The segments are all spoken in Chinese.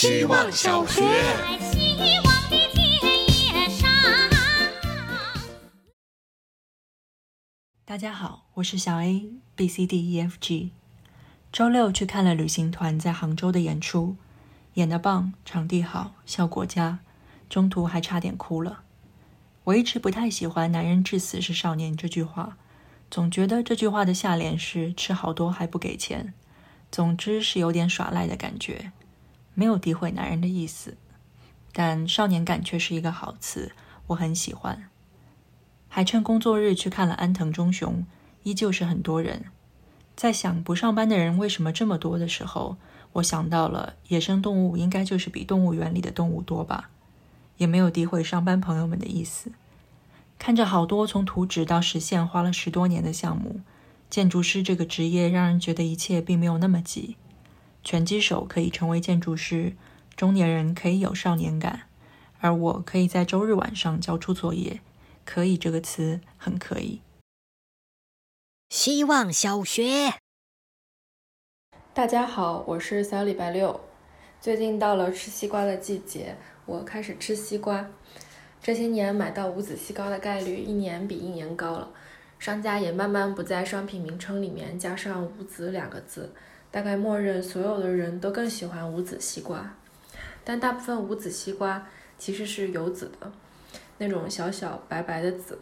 希望小学。希望的田野上。大家好，我是小 A B C D E F G。周六去看了旅行团在杭州的演出，演得棒，场地好，效果佳，中途还差点哭了。我一直不太喜欢“男人至死是少年”这句话，总觉得这句话的下联是吃好多还不给钱，总之是有点耍赖的感觉。没有诋毁男人的意思，但少年感却是一个好词，我很喜欢。还趁工作日去看了安藤忠雄，依旧是很多人。在想不上班的人为什么这么多的时候，我想到了野生动物应该就是比动物园里的动物多吧，也没有诋毁上班朋友们的意思。看着好多从图纸到实现花了十多年的项目，建筑师这个职业让人觉得一切并没有那么急。拳击手可以成为建筑师，中年人可以有少年感，而我可以在周日晚上交出作业。可以这个词很可以。希望小学，大家好，我是小礼拜六。最近到了吃西瓜的季节，我开始吃西瓜。这些年买到无籽西瓜的概率一年比一年高了，商家也慢慢不在商品名称里面加上“无籽”两个字，大概默认所有的人都更喜欢无籽西瓜。但大部分无籽西瓜其实是有籽的，那种小小白白的籽。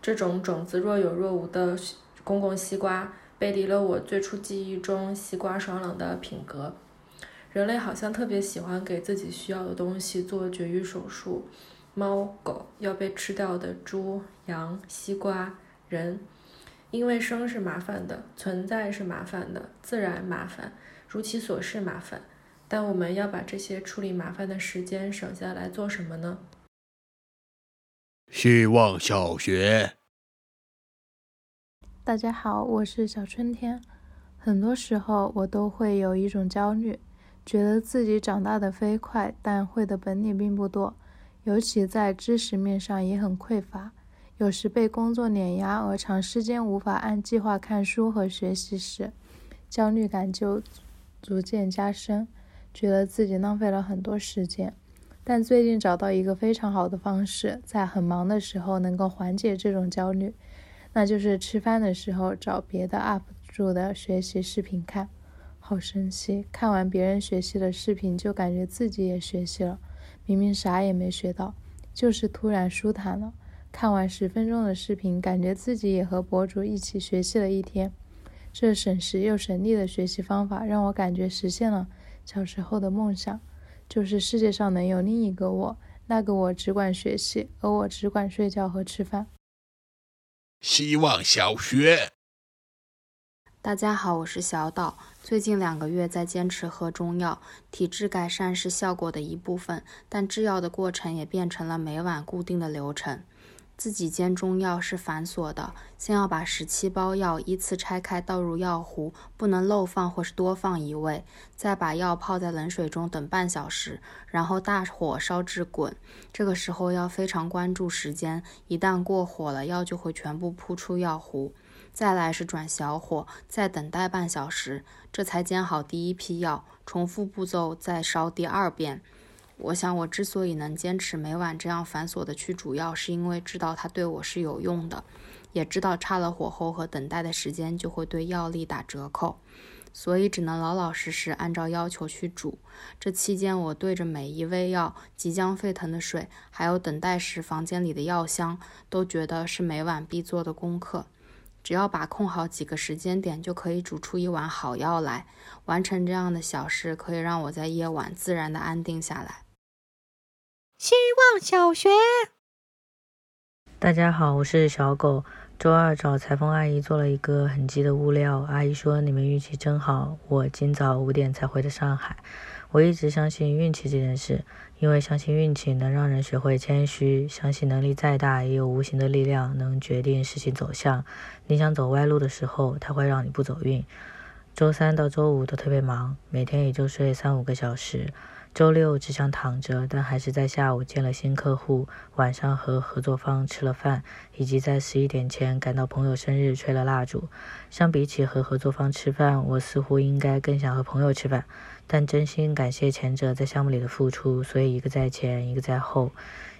这种种子若有若无的公共西瓜，背离了我最初记忆中西瓜爽朗的品格。人类好像特别喜欢给自己需要的东西做绝育手术，猫狗要被吃掉的猪羊西瓜人，因为生是麻烦的，存在是麻烦的，自然麻烦，如其所是麻烦。但我们要把这些处理麻烦的时间省下来做什么呢？希望小学。大家好，我是小春天。很多时候，我都会有一种焦虑，觉得自己长大的飞快，但会的本领并不多，尤其在知识面上也很匮乏。有时被工作碾压而长时间无法按计划看书和学习时，焦虑感就逐渐加深，觉得自己浪费了很多时间。但最近找到一个非常好的方式，在很忙的时候能够缓解这种焦虑。那就是吃饭的时候找别的 UP 主的学习视频看，好神奇！看完别人学习的视频，就感觉自己也学习了，明明啥也没学到，就是突然舒坦了。看完十分钟的视频，感觉自己也和博主一起学习了一天。这省时又省力的学习方法，让我感觉实现了小时候的梦想，就是世界上能有另一个我，那个我只管学习，而我只管睡觉和吃饭。希望小学。大家好，我是小岛。最近两个月在坚持喝中药，体质改善是效果的一部分，但制药的过程也变成了每晚固定的流程。自己煎中药是繁琐的，先要把十七包药依次拆开倒入药壶，不能漏放或是多放一味，再把药泡在冷水中等半小时，然后大火烧至滚。这个时候要非常关注时间，一旦过火了，药就会全部扑出药壶。再来是转小火，再等待半小时，这才煎好第一批药。重复步骤再烧第二遍。我想，我之所以能坚持每晚这样繁琐的去煮药，是因为知道它对我是有用的，也知道差了火候和等待的时间就会对药力打折扣，所以只能老老实实按照要求去煮。这期间，我对着每一味药、即将沸腾的水，还有等待时房间里的药香，都觉得是每晚必做的功课。只要把控好几个时间点，就可以煮出一碗好药来。完成这样的小事，可以让我在夜晚自然的安定下来。希望小学。大家好，我是小狗。周二找裁缝阿姨做了一个很急的物料，阿姨说你们运气真好，我今早五点才回的上海。我一直相信运气这件事，因为相信运气能让人学会谦虚，相信能力再大也有无形的力量能决定事情走向。你想走歪路的时候，它会让你不走运。周三到周五都特别忙，每天也就睡三五个小时。周六只想躺着，但还是在下午见了新客户，晚上和合作方吃了饭，以及在十一点前赶到朋友生日吹了蜡烛。相比起和合作方吃饭，我似乎应该更想和朋友吃饭。但真心感谢前者在项目里的付出，所以一个在前，一个在后。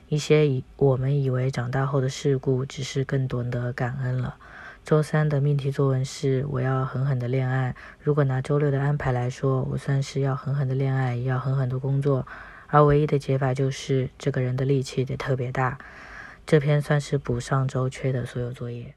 一些以我们以为长大后的事故，只是更懂得感恩了。周三的命题作文是我要狠狠的恋爱。如果拿周六的安排来说，我算是要狠狠的恋爱，也要狠狠的工作。而唯一的解法就是这个人的力气得特别大。这篇算是补上周缺的所有作业。